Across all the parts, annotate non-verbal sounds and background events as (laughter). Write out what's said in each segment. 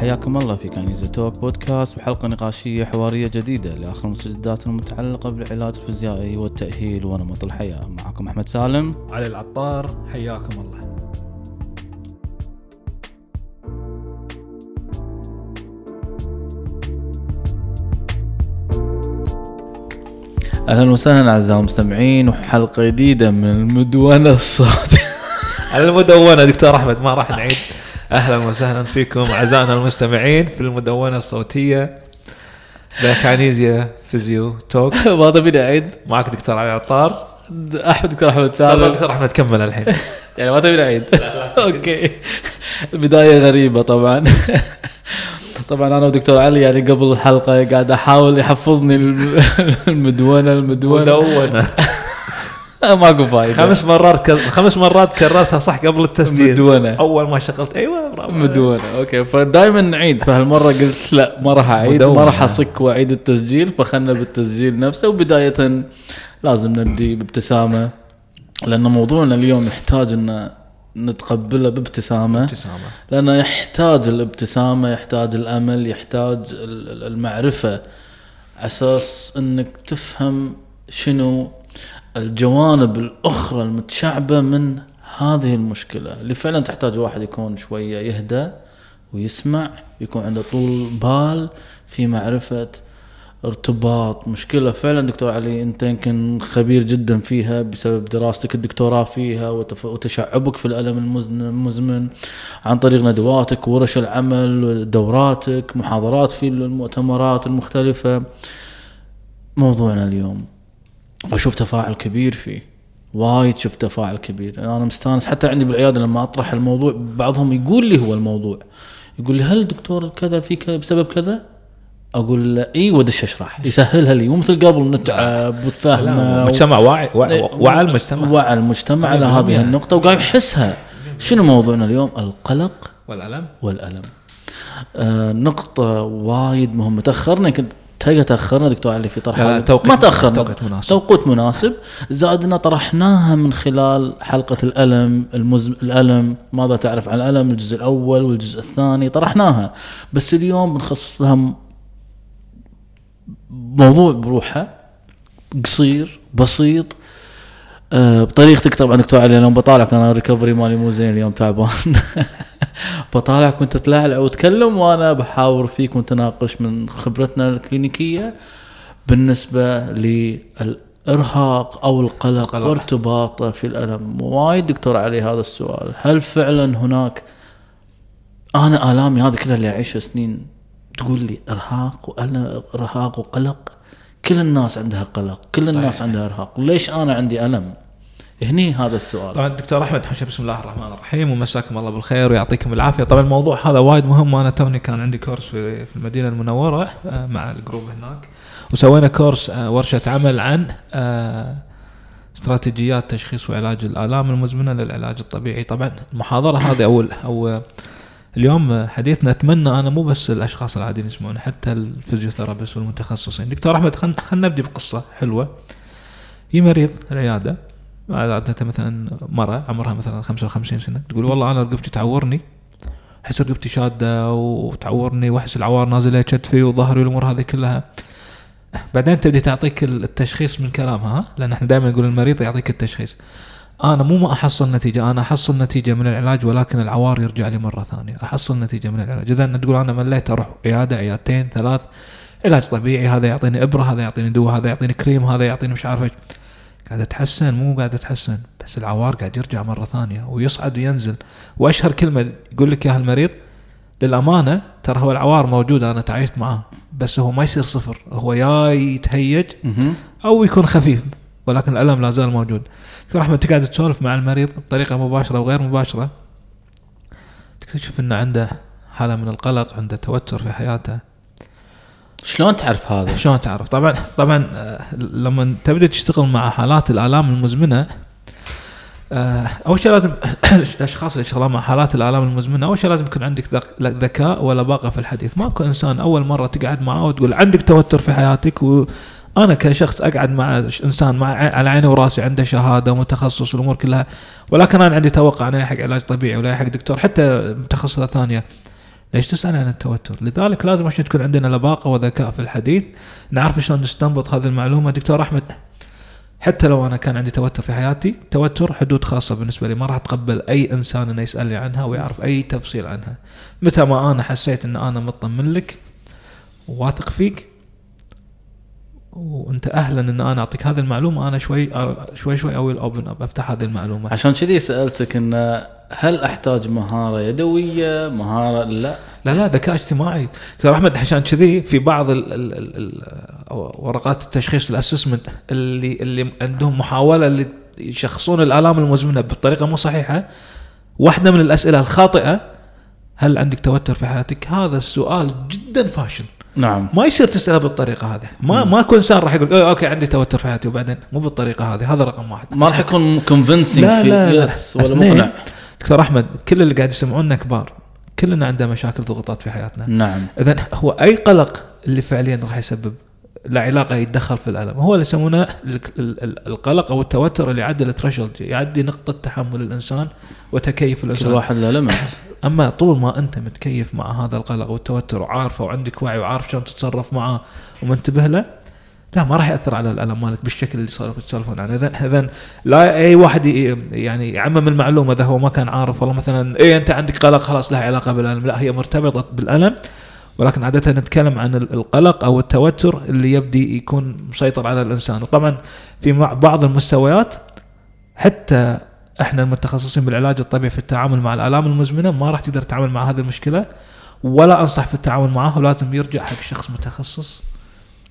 حياكم الله في كنيزة توك بودكاست وحلقة نقاشية حوارية جديدة لآخر المستجدات المتعلقة بالعلاج الفيزيائي والتأهيل ونمط الحياة. معكم أحمد سالم. علي العطار حياكم الله. أهلا وسهلا أعزائي المستمعين وحلقة جديدة من المدونة الصوتية (laughs) المدونة دكتور أحمد ما راح نعيد. أهلا وسهلا فيكم أعزائنا المستمعين في المدونة الصوتية بكانيزيا Physio Talk ما تبي نعيد معك دكتور علي العطار أحمد دكتور تفضل سالم. دكتور أحمد كمل الحين. (laughs) يعني ما تبي نعيد (laughs) okay. البداية غريبة طبعا. (laughs) طبعا أنا ودكتور علي يعني قبل الحلقة قاعد أحاول يحفظني الم- المدونة المدونة. مدونة. (laughs) ماكو فايدة. خمس مرات. خمس مرات كررتها صح قبل التسجيل. مدونة. أول ما شغلت برافو مدونة. أوكي فدائما نعيد. فهالمرة قلت لا ما راح أعيد. ما راح أصك وأعيد التسجيل. فخلنا بالتسجيل نفسه. وبداية لازم نبدي بابتسامة لأن موضوعنا اليوم يحتاج إن نتقبله بابتسامة. ابتسامة لأنه يحتاج الابتسامة يحتاج الأمل يحتاج ال- ال- المعرفة. أساس أنك تفهم شنو الجوانب الأخرى المتشعبة من هذه المشكلة اللي فعلا تحتاج واحد يكون شوية يهدى ويسمع يكون عنده طول بال في معرفة ارتباط. مشكلة فعلا دكتور علي أنت يمكن خبير جدا فيها بسبب دراستك الدكتوراه فيها وتشعبك في الألم المزمن عن طريق ندواتك ورش العمل دوراتك محاضرات في المؤتمرات المختلفة. موضوعنا اليوم واشوف تفاعل كبير فيه. وايد شفت تفاعل كبير. أنا مستانس حتى عندي بالعيادة لما أطرح الموضوع بعضهم يقول لي هو الموضوع. يقول لي هل دكتور كذا في كذا بسبب كذا؟ أقول له إي ودش اشرح يسهلها لي. مو مثل قبل نتعب وتفهمه مجتمع واعي وع- وعى المجتمع. وعى المجتمع على هذه النقطة وقاعد يحسها. شنو موضوعنا اليوم؟ القلق والألم. والألم. آه نقطة وايد مهمة. تأخرنا يمكن تلقى تأخرنا دكتور علي في طرح لا، لا، هذا. توقيت- ما تأخرنا. توقيت مناسب. توقيت مناسب. زائد أن طرحناها من خلال حلقة الألم المزم... الألم ماذا تعرف عن الألم الجزء الأول والجزء الثاني طرحناها. بس اليوم بنخصص لها موضوع بروحه قصير بسيط. آه، بطريقتك طبعا دكتور علي اليوم بطالعك أنا الريكفري مالي مو زين اليوم تعبان. (laughs) (laughs) بطالعك وانت تلعلع وتكلم وأنا بحاور فيك ونتناقش من خبرتنا الكلينيكية. بالنسبة للإرهاق أو القلق القلق. وارتباطه في الألم وايد دكتور علي هذا السؤال. هل فعلا هناك أنا آلامي هذه كلها اللي أعيشها سنين تقول لي إرهاق وألم إرهاق وقلق؟ كل الناس عندها قلق كل الناس صحيح. عندها إرهاق. ليش أنا عندي ألم؟ هني هذا السؤال. طبعا دكتور أحمد حشا بسم الله الرحمن الرحيم ومساكم الله بالخير ويعطيكم العافية. طبعا الموضوع هذا وايد مهم وأنا توني كان عندي course في المدينة المنورة آه، مع ال group هناك. وسوينا course آه، ورشة عمل عن آه، استراتيجيات تشخيص وعلاج الآلام المزمنة للعلاج الطبيعي. طبعا المحاضرة هذه أو أو اليوم حديثنا أتمنى أنا مو بس الأشخاص العاديين يسمعون حتى ال physiotherapist والمتخصصين. دكتور أحمد خلينا نبدي بقصة حلوة. في مريض العياده عادة مثلا مرة عمرها مثلا 55 سنة تقول والله أنا رقبتي تعورني أحس رقبتي شادة وتعورني وأحس العوار نازلة كتفي وظهري والأمور هذه كلها. بعدين تبدي تعطيك التشخيص من كلامها ها؟ لأن إحنا دائما نقول المريض يعطيك التشخيص. أنا مو ما أحصل نتيجة أنا أحصل نتيجة من العلاج ولكن العوار يرجع لي مرة ثانية. أحصل نتيجة من العلاج. إذا تقول أنا مليت أروح عيادة عيادتين ثلاث علاج طبيعي هذا يعطيني إبرة هذا يعطيني دواء هذا يعطيني كريم هذا يعطيني مش عارف قاعد أتحسن مو قاعد أتحسن بس العوار قاعد يرجع مرة ثانية ويصعد وينزل. وأشهر كلمة يقول لك إياها المريض للأمانة ترى هو العوار موجود أنا تعايشت معاه بس هو ما يصير صفر هو يا يتهيج. أو يكون خفيف ولكن الألم لا زال موجود. دكتور احمد تقعد تسولف مع المريض بطريقة مباشرة وغير مباشرة تكتشف إنه عنده حالة من القلق عنده توتر في حياته. شلون تعرف هذا؟ شلون تعرف؟ طبعا طبعا آه، لما تبدأ تشتغل مع حالات الآلام المزمنة آه، أول شيء لازم (coughs) الأشخاص اللي يشتغلون مع حالات الآلام المزمنة أول شيء لازم يكون عندك ذك- ذكاء ولباقه في الحديث ماكو إنسان أول مرة تقعد معه وتقول عندك توتر في حياتك وأنا كشخص أقعد مع إنسان مع على عيني وراسي عنده شهادة ومتخصص والأمور كلها ولكن أنا عندي توقع إنه يحق علاج طبيعي ولا يحق دكتور حتى متخصصة ثانية ليش تسأل عن التوتر؟ لذلك لازم عشان تكون عندنا لباقة وذكاء في الحديث نعرف شلون نستنبط هذه المعلومة. دكتور أحمد حتى لو أنا كان عندي توتر في حياتي توتر حدود خاصة بالنسبة لي. ما راح أتقبل أي إنسان إنه يسالني عنها ويعرف أي تفصيل عنها. متى ما أنا حسيت إن أنا مطمن لك واثق فيك وانت أهلا إن أنا أعطيك هذه المعلومة أنا شوي شوي شوي اول open up أفتح هذه المعلومة. عشان كذي سألتك انه هل أحتاج مهارة يدوية مهارة لا؟ لا لا ذكاء اجتماعي. دكتور أحمد عشان كذي في بعض ال ال ال ال ورقات التشخيص ال assessment اللي اللي عندهم محاولة اللي يشخصون الآلام المزمنة بطريقة مو صحيحة واحدة من الأسئلة الخاطئة هل عندك توتر في حياتك؟ هذا السؤال جدا فاشل. نعم. ما يصير تسأله بالطريقة هذه. ما ما كل انسان راح يقول okay عندي توتر في حياتي وبعدين. مو بالطريقة هذه هذا رقم واحد. ما راح يكون convincing في لا لا. yes ولا مقنع دكتور أحمد كل اللي قاعد يسمعونا كبار كلنا عندنا مشاكل ضغوطات في حياتنا. نعم. اذا هو أي قلق اللي فعليا راح يسبب لا علاقة يتدخل في الألم. هو اللي يسمونه ال- ال- ال- القلق أو التوتر اللي يعدي ال threshold يعدي نقطة تحمل الإنسان وتكيف كل الانسان واحد له limit أما طول ما أنت متكيف مع هذا القلق والتوتر وعارفه وعندك وعي وعارف شلون تتصرف معاه ومنتبه له لا ما راح يأثر على الألم مالك بالشكل اللي صاروا يتسولفون عنه. اذا اذا لا أي واحد يعني يعمم المعلومة إذا هو ما كان عارف والله مثلا اي أنت عندك قلق خلاص لها علاقة بالألم. لا هي مرتبطة بالألم ولكن عادة نتكلم عن ال- القلق أو التوتر اللي يبدي يكون مسيطر على الإنسان. وطبعا في بعض المستويات حتى إحنا المتخصصين بالعلاج الطبيعي في التعامل مع الآلام المزمنة ما راح تقدر تتعامل مع هذه المشكلة ولا أنصح في التعامل معها ولازم يرجع حق شخص متخصص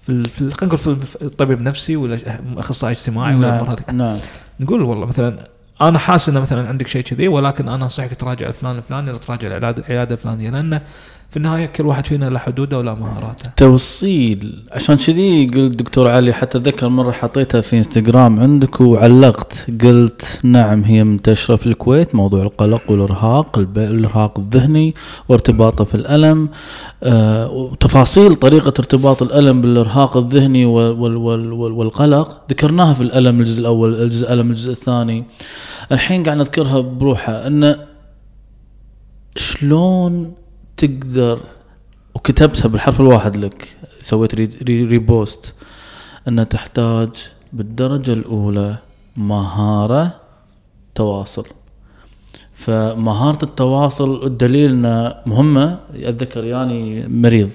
في في خلينا نقول في الطبيب نفسي ولا أخصائي اجتماعي ولا نعم هذه نعم. نقول والله مثلا أنا حاسس إنه مثلا عندك شيء كذي ولكن أنا أنصحك تراجع الفلان الفلاني ولا تراجع العيادة الفلانية لأن في النهاية كل واحد فينا له حدوده وله مهاراته. توصيل. عشان كذي قلت دكتور علي حتى أتذكر مرة حطيتها في إنستغرام عندك وعلقت قلت نعم هي منتشرة في الكويت موضوع القلق والإرهاق الإرهاق الذهني وارتباطه في الألم. آه وتفاصيل طريقة ارتباط الألم بالإرهاق الذهني وال وال وال وال والقلق. ذكرناها في الألم الجزء الأول الجزء الألم الجزء الثاني. الحين قاعد نذكرها بروحها انه شلون تقدر وكتبتها بالحرف الواحد لك سويت re re repost ان تحتاج بالدرجة الأولى مهارة تواصل. فمهارة التواصل الدليل إنها مهمة اتذكر يعني مريض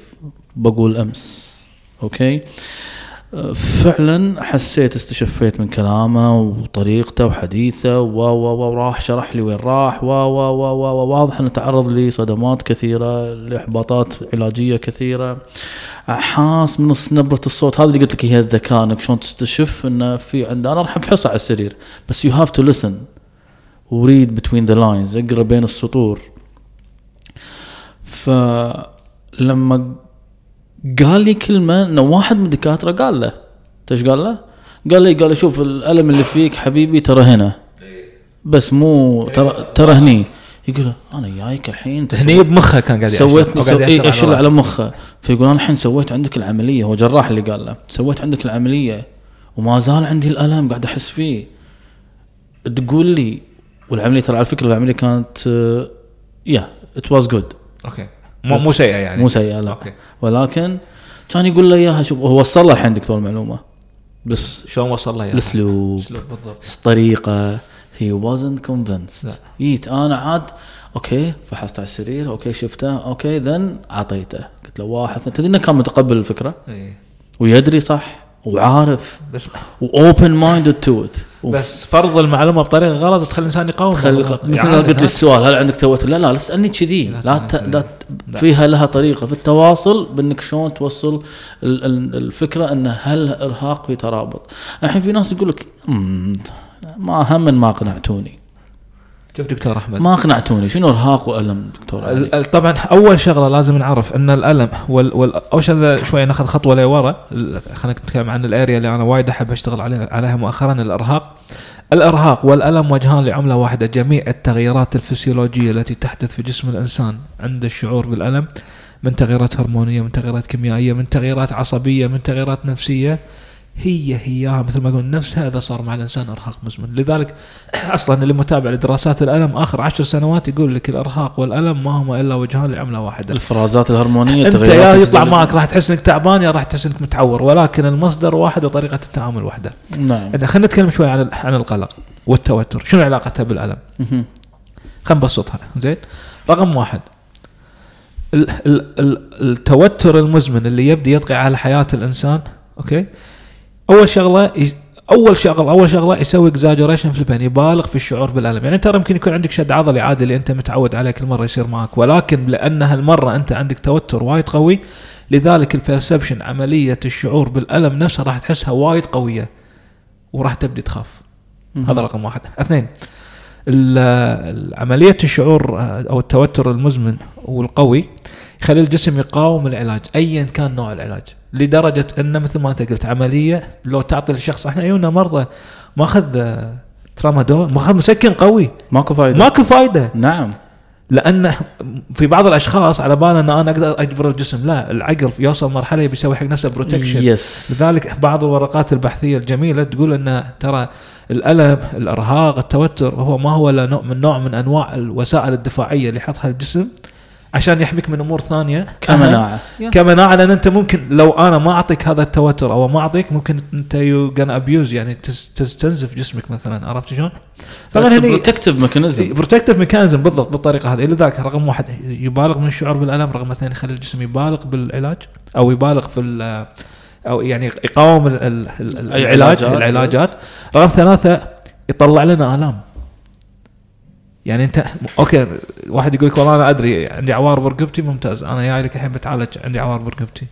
بقول أمس أوكي؟ فعلا حسيت استشفيت من كلامه وطريقته وحديثه و و و وراح شرح لي وين راح و و و و وواضح إنه تعرض لصدمات كثيرة لإحباطات علاجية كثيرة. حاس من نبرة الصوت. هذا اللي قلت لك هي الذكاء إنك شلون تستشف انه في عنده أنا راح افحصه على السرير بس you have to listen و read between the lines أقرأ بين السطور. فلما قال لي كلمه إنه واحد من الدكاترة قال له. إيش قال له؟ قال لي قال لي شوف الألم اللي فيك حبيبي ترى هنا. بس مو ترى ترى هني. يقول أنا جايك الحين هني بمخه كان قاعد يأشر. سويتني أو سو... قاعد إيه أشيل راسه. على مخه. فيقول أنا الحين سويت عندك العملية. هو جراح اللي قال له. سويت عندك العملية. وما زال عندي الألم قاعد أحس فيه. تقول لي والعملية ترى على فكرة العملية كانت yeah it was good okay. مو مو سيئة يعني. مو سيئة لا. okay. ولكن كان يقول له إياها شوف هو وصل له الحين دكتور المعلومة. بس شلون وصل له الاسلوب اسلوب بالضبط. الطريقة he wasn't convinced. جيت أنا عاد okay فحصت على السرير okay شفته okay then أعطيته. قلت له واحد اثنين. تدري إنه كان متقبل الفكرة؟ إيه. ويدري صح؟ وعارف. بس و open minded to it بس فرض المعلومة بطريقة غلط تخلي الإنسان يقاوم خلي بالضبط. مثل ما قلت لي؟ السؤال هل عندك توتر؟ لا لا لا تسالني كذي لا لا ت... لا. ت... فيها لها طريقة في التواصل بأنك شلون توصل ال- ال- الفكرة أن هل إرهاق في ترابط الحين في ناس يقول لك "أمم، ما هم ما اقنعتوني شوف دكتور أحمد. ما أقنعتوني. شنو إرهاق وألم دكتور علي؟ طبعا أول شغلة لازم نعرف إن الألم وال, وال أول شيء شوي ناخذ خطوة لورا. خلينا نتكلم عن الأريا اللي أنا وايد أحب أشتغل عليها عليها مؤخرا الإرهاق. الإرهاق والألم وجهان لعملة واحدة. جميع التغييرات الفسيولوجية التي تحدث في جسم الإنسان عند الشعور بالألم من تغييرات هرمونية من تغييرات كيميائية من تغييرات عصبية من تغييرات نفسية هي هيها مثل ما أقول نفسها اذا صار مع الإنسان أرهاق مزمن. لذلك أصلا اللي متابع لدراسات الألم آخر عشر سنوات يقول لك الأرهاق والألم ما هما إلا وجهان لعملة واحدة. الفرازات الهرمونية أنت يا يطلع. معك راح تحس إنك تعبان يا راح تحس إنك متعور. ولكن المصدر واحد وطريقة التعامل واحدة. نعم. إذا خلينا نتكلم شوي عن عن القلق والتوتر. شنو علاقتها بالألم. خلينا نبسطها زين؟ رقم واحد. ال ال ال التوتر المزمن اللي يبدي يطغي على حياة الإنسان okay؟ أول شغلة أول شغله أول شغلة يسوي exaggeration في ال pain يبالغ في الشعور بالألم. يعني ترى يمكن يكون عندك شد عضلي عادي اللي أنت متعود عليه كل مرة يصير معك ولكن لأن هالمرة أنت عندك توتر وايد قوي لذلك ال perception عملية الشعور بالألم نفسها راح تحسها وايد قوية وراح تبدي تخاف. هذا رقم واحد. اثنين عملية الشعور آه، أو التوتر المزمن والقوي يخلي الجسم يقاوم العلاج أيا كان نوع العلاج. لدرجة أنه مثل ما أنت قلت عملية لو تعطي الشخص إحنا يجوننا مرضى ماخذ آه، ترامادول ماخذ مسكن قوي. ماكو فايدة. ماكو فايدة. نعم. لأن في بعض الأشخاص على بالنا أن أنا أقدر أجبر الجسم. لا العقل يوصل مرحلة يبي يسوي حق نفسه protection yes لذلك بعض الورقات البحثية الجميلة تقول إن ترى الألم، الإرهاق، التوتر هو ما هو الا نوع من نوع من أنواع الوسائل الدفاعية اللي يحطها الجسم. عشان يحميك من أمور ثانية. كمناعة. كمناعة لأن أنت ممكن لو أنا ما أعطيك هذا التوتر أو ما أعطيك ممكن أنت you can abuse يعني تس- تستنزف جسمك مثلا عرفت شلون؟ طبعا هني protective mechanism protective mechanism بالضبط بالطريقة هذه. لذلك رقم واحد يبالغ من الشعور بالألم. رقم اثنين يخلي الجسم يبالغ بالعلاج أو يبالغ في ال- أو يعني يقاوم العلاج علاجات، العلاجات رقم ثلاثة يطلع لنا آلام. يعني انت okay واحد يقول لك والله أنا أدري عندي عوار برقبتي ممتاز أنا جاي لك الحين بتعالج عندي عوار برقبتي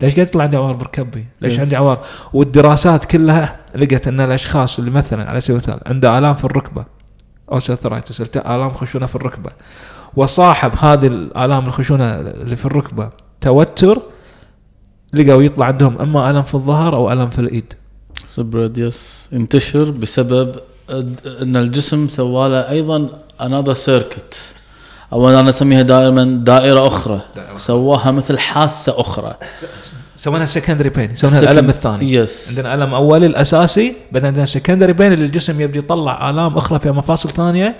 ليش قاعد يطلع عندي عوار بركبي؟ ليش Yes. عندي عوار؟ والدراسات كلها لقت أن الأشخاص اللي مثلا على سبيل المثال عنده آلام في الركبة osteoarthritis آلام خشونة في الركبة وصاحب هذه الآلام الخشونة اللي في الركبة توتر لقوا يطلع عندهم إما الم في الظهر أو الم في الإيد spread yes ينتشر بسبب أن الجسم سواله أيضا another circuit أو أنا أسميها دائما دائرة أخرى. دائرة. سواها مثل حاسة أخرى. سوينا secondary pain يسمونها الألم الثاني. yes عندنا ألم أولي الأساسي بعدين عندنا secondary pain اللي الجسم يبدي يطلع آلام أخرى في مفاصل ثانية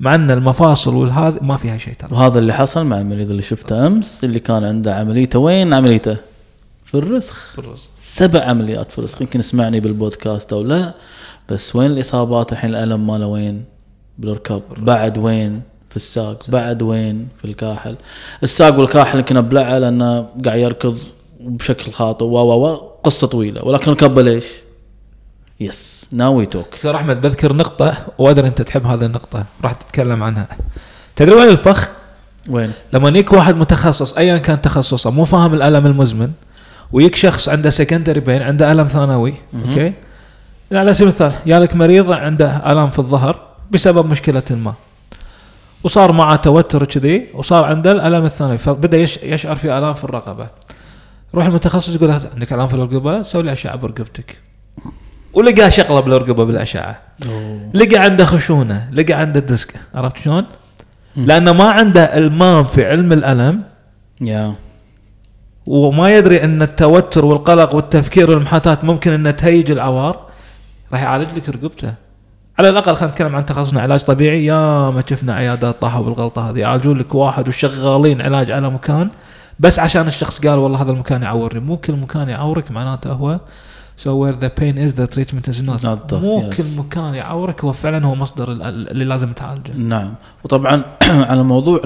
مع أن المفاصل والهذا ما فيها شيء ترى. وهذا اللي حصل مع المريض اللي شفته أمس اللي كان عنده عمليته. وين عمليته؟ في الرسغ. سبع عمليات في الرسغ. يمكن اسمعني بالبودكاست أو لا. بس وين الإصابات الحين الألم ماله وين؟ بالركب. بعد وين؟ في الساق. بعد وين؟ في الكاحل. الساق والكاحل يمكن ابلعه لأنه قاعد يركض بشكل خاطئ. و و و قصة طويلة. ولكن ركبه ليش؟ yes now we talk دكتور أحمد بذكر نقطة وأدري أنت تحب هذه النقطة. راح تتكلم عنها. تدري وين الفخ؟ وين؟ لما يجيك واحد متخصص ايا كان تخصصه مو فاهم الألم المزمن ويجيك شخص عنده secondary pain عنده ألم ثانوي okay؟ على سبيل المثال يالك مريض عنده الام في الظهر بسبب مشكلة ما. وصار معه توتر كذي وصار عنده الألم الثانوي فبدأ يش يشعر في الام في الرقبة. روح المتخصص يقول له عندك الام في الرقبة؟ سوي لي أشعة برقبتك. ولقى شغلة بالرقبة بالأشعة. لقى عنده خشونة لقى عنده ديسك عرفت شلون؟ لأنه ما عنده إلمام في علم الألم. يا. وما يدري إن التوتر والقلق والتفكير والمحاتاه ممكن ان تهيج العوار. راح يعالج لك رقبته. على الأقل خلينا نتكلم عن تخصصنا علاج طبيعي. يا ما شفنا عيادات طاحوا بالغلطة هذه. يعالجون لك واحد وشغالين علاج على مكان. بس عشان الشخص قال والله هذا المكان يعورني. مو كل مكان يعورك معناته هو so where the pain is the treatment is not, Not the- مو. كل مكان يعورك هو فعلا هو مصدر ال- اللي لازم تعالجه. نعم. وطبعا (clears throat) على موضوع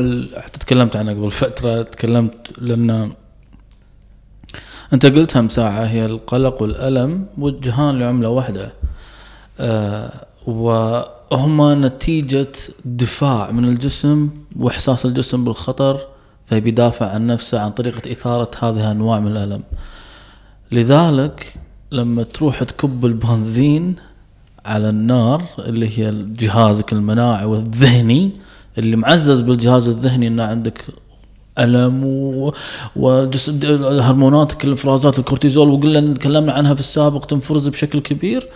حتى تكلمت عنه قبل فترة تكلمت لأن أنت قلتها مساحة هي القلق والألم وجهان لعملة واحدة. وهما نتيجة دفاع من الجسم وإحساس الجسم بالخطر فبيدافع عن نفسه عن طريقة إثارة هذه الأنواع من الألم. لذلك لما تروح تكب البنزين على النار اللي هي جهازك المناعي والذهني اللي معزز بالجهاز الذهني إنه عندك ألم و... وجسد هرموناتك الافرازات الكورتيزول وقلنا تكلمنا عنها في السابق تنفرز بشكل كبير.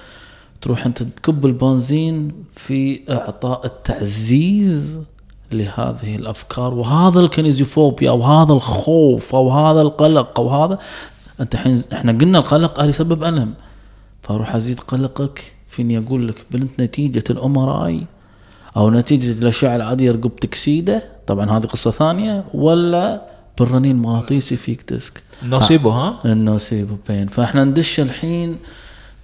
تروح انت تكب البنزين في إعطاء التعزيز لهذه الأفكار وهذا الكنيزيوفوبيا أو هذا الخوف أو هذا القلق أو هذا أنت الحين إحنا قلنا القلق هذا يسبب ألم. فأروح أزيد قلقك فيني أقول لك بنت نتيجة الام اي أو نتيجة الاشعه العادية رقبتك تكسيده. طبعا هذه قصة ثانية. ولا بالرنين مغناطيسي فيك ديسك. نصيبه ها؟ النوسيبو بين. فإحنا ندش الحين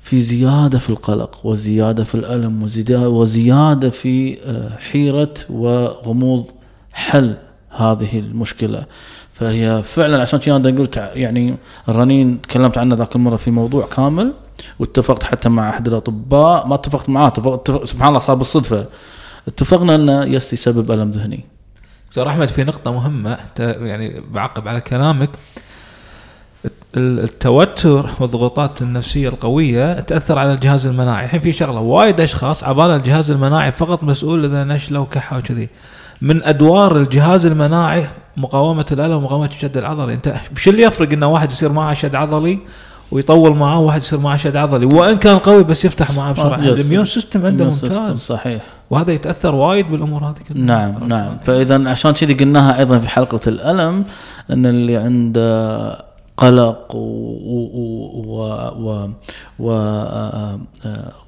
في زيادة في القلق وزيادة في الألم وزيادة, في آه، حيرة وغموض حل هذه المشكلة. فهي فعلا عشان كذا أنا قلت يعني الرنين تكلمت عنه ذاك المرة في موضوع كامل واتفقت حتى مع أحد الأطباء. ما اتفقت معاه اتفق اتفق سبحان الله صار بالصدفة. اتفقنا أنه يس يسبب ألم ذهني. دكتور أحمد في نقطة مهمة أنت يعني بعقب على كلامك. التوتر والضغوطات النفسية القوية تأثر على الجهاز المناعي، الحين في شغلة وايد أشخاص عبالة الجهاز المناعي فقط مسؤول إذا نشلوا كحة وكذي. من أدوار الجهاز المناعي مقاومة الألم ومقاومة الشد العضلي، أنت وش اللي يفرق ان واحد يصير معه شد عضلي ويطول معاه وواحد يصير معه شد عضلي؟ وإن كان قوي بس يفتح معاه بسرعة. الإميون سيستم عنده ممتاز. صحيح. وهذا يتأثر وايد بالأمور هذه كلها. نعم نعم. فإذا عشان كذي قلناها أيضا في حلقة الألم إن اللي عنده قلق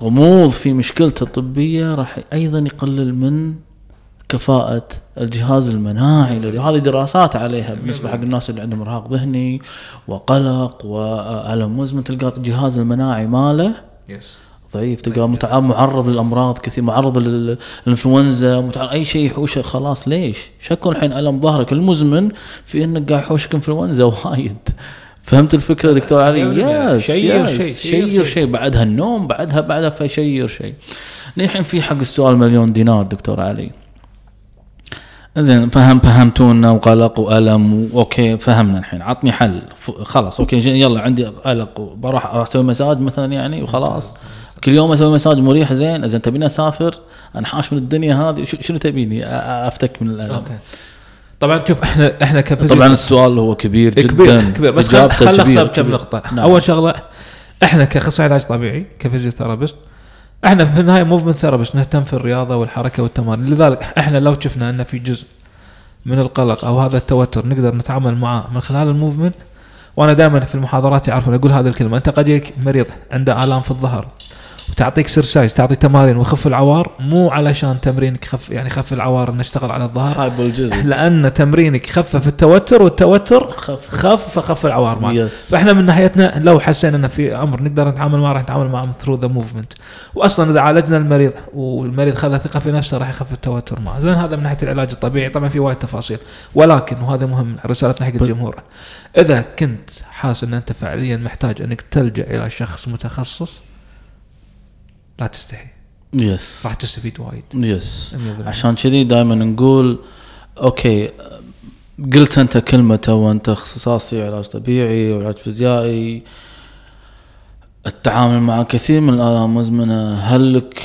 وغموض في مشكلته الطبية راح أيضا يقلل من كفاءة الجهاز المناعي هذه دراسات عليها بالنسبة حق الناس اللي عندهم إرهاق ذهني وقلق وألم مزمن تلقى الجهاز المناعي ماله يس ضعيف تلقاه معرض للأمراض كثير معرض لل- للإنفلونزا متع- أي شيء يحوشه خلاص ليش؟ شكون الحين ألم ظهرك؟ المزمن في إنك قاعد يحوشك إنفلونزا وايد. فهمت الفكرة دكتور علي؟ yes sure yes. شيء، شير شيء. بعدها النوم بعدها بعدها فيشير شيء الحين في حق السؤال مليون دينار دكتور علي. زين فهم فهمتونا وقلق وألم okay فهمنا الحين. عطني حل. خلاص okay يلا عندي قلق بروح أسوي مساج مثلا يعني وخلاص. كل يوم أسوي مساج مريح زين. زين تبيني أسافر أنحاش من الدنيا هذه. شنو تبيني؟ أفتك من الألم. okay. طبعا شوف إحنا إحنا ك physio طبعا السؤال هو كبير جدا كبير كبير بس خل إجابته خل كبير- أخسر كم كبير. نقطة نعم. أول شغلة إحنا كأخصائي علاج طبيعي ك physiotherapist إحنا في النهاية movement therapist نهتم في الرياضة والحركة والتمارين لذلك إحنا لو شفنا ان في جزء من القلق أو هذا التوتر نقدر نتعامل معاه من خلال ال movement وأنا دائما في المحاضرات يعرفون أقول هذه الكلمة أنت قد يجيك مريض عنده آلام في الظهر وتعطيه exercise تعطي تمارين ويخف العوار مو علشان تمرينك خف يعني خف العوار إنه اشتغل على الظهر. لأن تمرينك خفف التوتر والتوتر خف. خف فخف العوار معك فإحنا من ناحيتنا لو حسينا ان في أمر نقدر نتعامل معه راح نتعامل معه through the movement واصلا إذا عالجنا المريض والمريض خذ ثقة في نفسه راح يخف التوتر معه. زين هذا من ناحية العلاج الطبيعي. طبعا في وايد تفاصيل. ولكن وهذا مهم رسالتنا حق الجمهور. إذا كنت حاسس إن أنت فعليا محتاج إنك تلجأ إلى شخص متخصص لا تستحي yes راح تستفيد وايد yes 100%. عشان كذي دائما نقول okay قلت أنت كلمة تو أنت اختصاصي علاج طبيعي وعلاج فيزيائي. التعامل مع كثير من الآلام المزمنه هل لك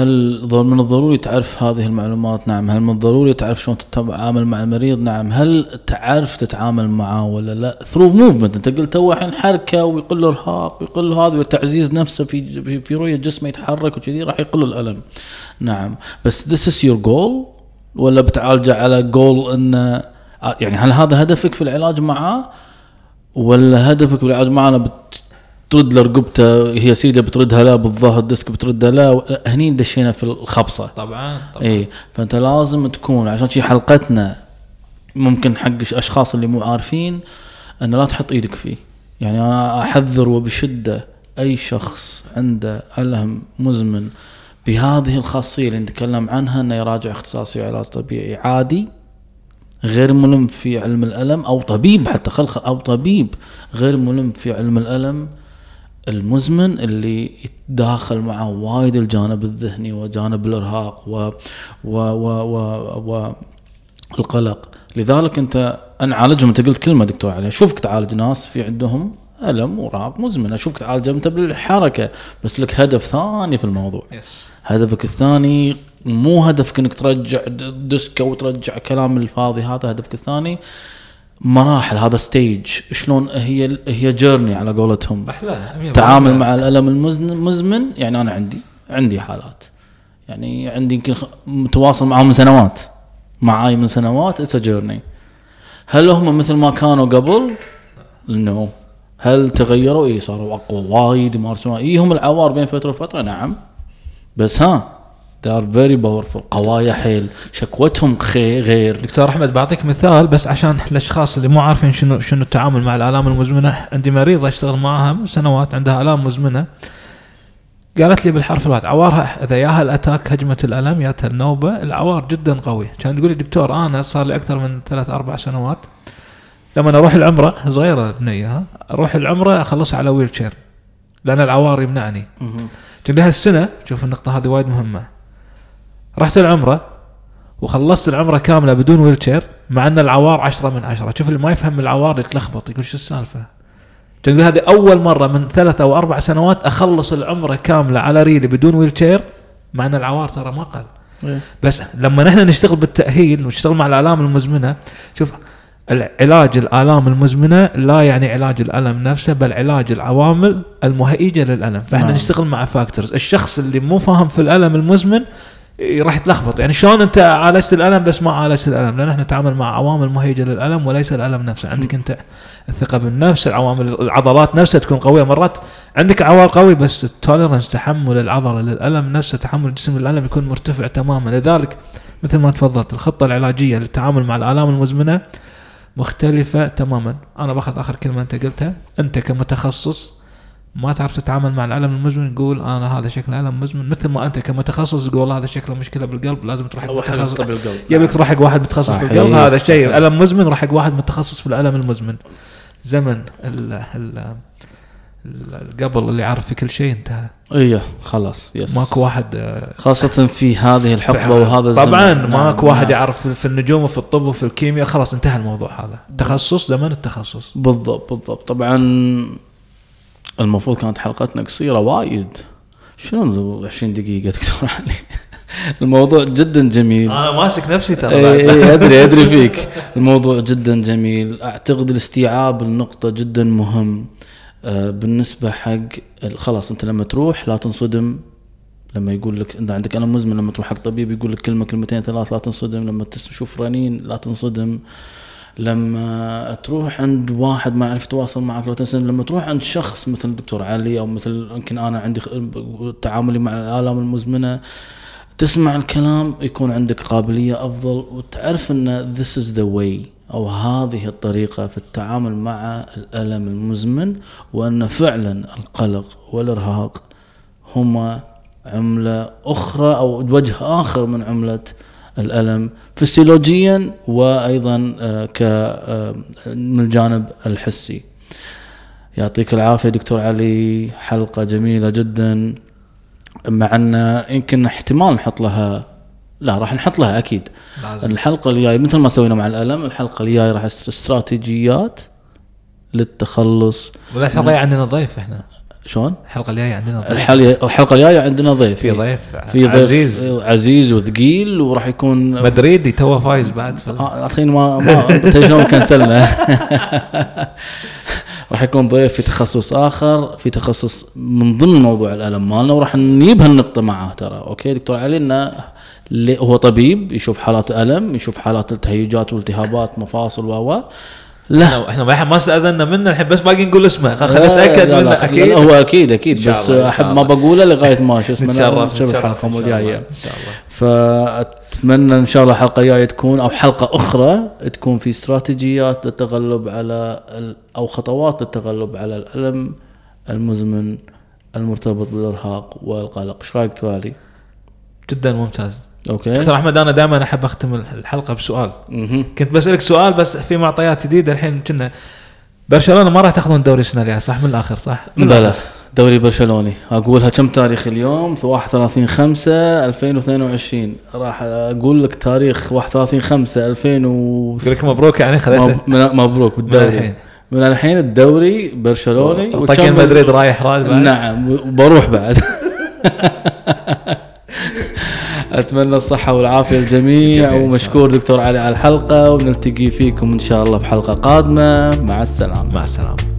هل من الضروري تعرف هذه المعلومات؟ نعم. هل من الضروري تعرف شلون تتعامل مع المريض؟ نعم. هل تعرف تتعامل معاه ولا لا؟ through movement أنت قلت تو الحين حركة ويقل له إرهاق ويقل له هذا وتعزيز نفسه في في- رؤية جسمه يتحرك وكذي راح يقل الألم. نعم. بس this is your goal ولا بتعالجه على جول انه آه، يعني هل هذا هدفك في العلاج معاه ولا هدفك بالعلاج معاه بترد له رقبته هي سيدة بتردها لا بالظهر ديسك بتردها لا هني دشينا في الخبصة. طبعا طبعا. اي فأنت لازم تكون عشان شي حلقتنا ممكن حق الاشخاص اللي مو عارفين أن لا تحط إيدك فيه. يعني أنا أحذر وبشدة أي شخص عنده ألم مزمن بهذه الخاصية اللي نتكلم عنها إنه يراجع اختصاصي علاج طبيعي عادي غير ملم في علم الألم أو طبيب حتى خلق أو طبيب غير ملم في علم الألم. المزمن اللي يتداخل معه وايد الجانب الذهني وجانب الإرهاق و و و و, و القلق لذلك أنت أنا عالجهم. أنت قلت كلمة دكتور علي. أشوفك تعالج ناس في عندهم ألم وارهاق مزمن. أشوفك تعالج أنت بالحركة. بس لك هدف ثاني في الموضوع. yes هدفك الثاني مو هدفك أنك ترجع د- disc أو ترجع كلام الفاضي هذا. هدفك الثاني مراحل هذا stage شلون هي هي journey على قولتهم. رحله تعامل مع الألم المزمن يعني أنا عندي عندي حالات. يعني عندي يمكن متواصل معهم من سنوات. معاي من سنوات it's journey هل هم مثل ما كانوا قبل؟ no هل تغيروا؟ اي صاروا أقوى وايد يمارسون اي هم العوار بين فترة وفترة نعم. بس ها they are very powerful. قوايا حيل. شكوتهم خي غير. دكتور أحمد بعطيك مثال بس عشان الأشخاص اللي مو عارفين شنو شنو التعامل مع الآلام المزمنة. عندي مريضة أشتغل معها من سنوات عندها آلام مزمنة. قالت لي بالحرف الواحد عوارها إذا ياها ال attack هجمة الألم ياتها النوبه العوار جدا قوي. كان تقول لي دكتور أنا صار لي أكثر من ثلاث أربع سنوات. لما أروح العمرة صغيرة البنيه ها أروح العمرة أخلصها على wheelchair. لأن العوار يمنعني. تقول لي هالسنه شوف النقطة هذه وايد مهمة. رحت العمرة وخلصت العمرة كاملة بدون wheelchair مع أن العوار عشرة من عشرة. شوف اللي ما يفهم العوار يتلخبط يقول شو السالفة؟ تقول هذه أول مرة من ثلاث أو أربع سنوات أخلص العمرة كاملة على ريلي بدون wheelchair مع أن العوار ترى ما قل. إيه. بس لما نحن نشتغل بالتأهيل ونشتغل مع الآلام المزمنة شوف العلاج الآلام المزمنة لا يعني علاج الألم نفسه بل علاج العوامل المهيجة للألم. فإحنا نعم. نشتغل مع factors الشخص اللي مو فاهم في الألم المزمن راح يتلخبط يعني شلون أنت عالجت الألم بس ما عالجت الألم؟ لأن إحنا نتعامل مع عوامل مهيجة للألم وليس الألم نفسه. عندك أنت الثقة بالنفس العوامل العضلات نفسها تكون قوية. مرات عندك عوار قوي بس ال tolerance تحمل العضلة للألم نفسه تحمل الجسم للالم يكون مرتفع تماما. لذلك مثل ما تفضلت الخطة العلاجية للتعامل مع الالام المزمنة مختلفة تماما. أنا باخذ آخر كلمة أنت قلتها. أنت كمتخصص ما تعرف تتعامل مع الألم المزمن تقول أنا هذا شكله ألم مزمن. مثل ما أنت كمتخصص تقول والله هذا شكله مشكلة بالقلب لازم تروح حق متخصص. طب القلب. يبي تروح حق واحد متخصص في صحيح. القلب هذا شيء. ألم مزمن راح حق واحد متخصص في الألم المزمن. زمن ال ال قبل اللي يعرف في كل شيء انتهى. إيه خلاص يس. ماكو واحد آه، خاصة في هذه الحقبة وهذا الزمن. طبعا نعم، ماكو واحد نعم. يعرف في- في النجوم وفي الطب وفي الكيمياء. خلاص انتهى الموضوع هذا. تخصص زمن التخصص. بالضبط بالضبط. طبعا المفروض كانت حلقتنا قصيرة وايد. شنو 20 دقيقة دكتور علي (laughs) الموضوع جدا جميل. أنا ماسك نفسي ترى اي. اي أدري (laughs) أدري فيك. الموضوع جدا جميل. أعتقد الاستيعاب النقطة جدا مهم. آه، بالنسبة حق خلاص أنت لما تروح لا تنصدم. لما يقول لك انت عندك الم مزمن لما تروح حق طبيب يقول لك كلمة كلمتين ثلاث لا تنصدم. لما تشوف رنين لا تنصدم. لما تروح عند واحد ما يعرف يتواصل معك لا تنصدم لما تروح عند شخص مثل الدكتور علي أو مثل يمكن أنا عندي تعاملي مع الآلام المزمنة تسمع الكلام يكون عندك قابلية أفضل وتعرف أن this is the way أو هذه الطريقة في التعامل مع الألم المزمن وأن فعلا القلق والإرهاق هما عملة أخرى أو وجه آخر من عملة الألم. فسيولوجيا وأيضا آه، ك آه، من الجانب الحسي. يعطيك العافية دكتور علي. حلقة جميلة جدا. مع أن يمكن احتمال نحط لها لا راح نحط لها أكيد. لازم. الحلقة الجاية مثل ما سوينا مع الألم الحلقة الجاية راح است- استراتيجيات للتخلص. الجاية عندنا ضيف إحنا. شلون؟ الحلقة الجاية عندنا ضيف. الحلقة الجايه عندنا ضيف. في ضيف في ضيف عزيز. عزيز وثقيل وراح يكون مدريدي تو فايز بعد. آه، الحين ما ما شلون cancel نا. (laughs) راح يكون ضيف في تخصص آخر في تخصص من ضمن موضوع الألم مالنا وراح نجيب هالنقطة معاه ترى. okay دكتور علي إنه هو طبيب يشوف حالات ألم يشوف حالات التهيجات والتهابات مفاصل و. لا. إحنا ما ما استاذنا منه الحين بس باقي نقول اسمه. خلينا نتاكد منه أكيد. هو أكيد أكيد بس أحب ما. بقوله لغاية ما شو اسمه نتشرف الحلقة شاء الله، الجايه إن شاء الله فأتمنى إن شاء الله الحلقة الجاية تكون أو حلقة أخرى تكون في استراتيجيات للتغلب على أو خطوات للتغلب على الألم المزمن المرتبط بالإرهاق والقلق. إيش رأيك توالي؟ جدا ممتاز. أوكي. دكتور أحمد أنا دائما أحب أختم الحلقة بسؤال. مهم. كنت بسألك سؤال بس في معطيات جديدة الحين كنا برشلونة ما راح تاخذون الدوري السنة الجاية صح؟ من الآخر صح؟ من بلى الآخر. دوري برشلوني. أقولها كم تاريخ اليوم؟ في 31 5 2022 راح أقول لك تاريخ 31 5 2000 و أقول لك مبروك يعني خذيته. مبروك بالدوري. من الحين الدوري برشلوني. وتشامبيونز- مدريد رايح راد بعد. نعم وبروح بعد. (laughs) أتمنى الصحة والعافية للجميع. ومشكور دكتور علي على الحلقة ونلتقي فيكم إن شاء الله بحلقة قادمة. مع السلامة. مع السلامة.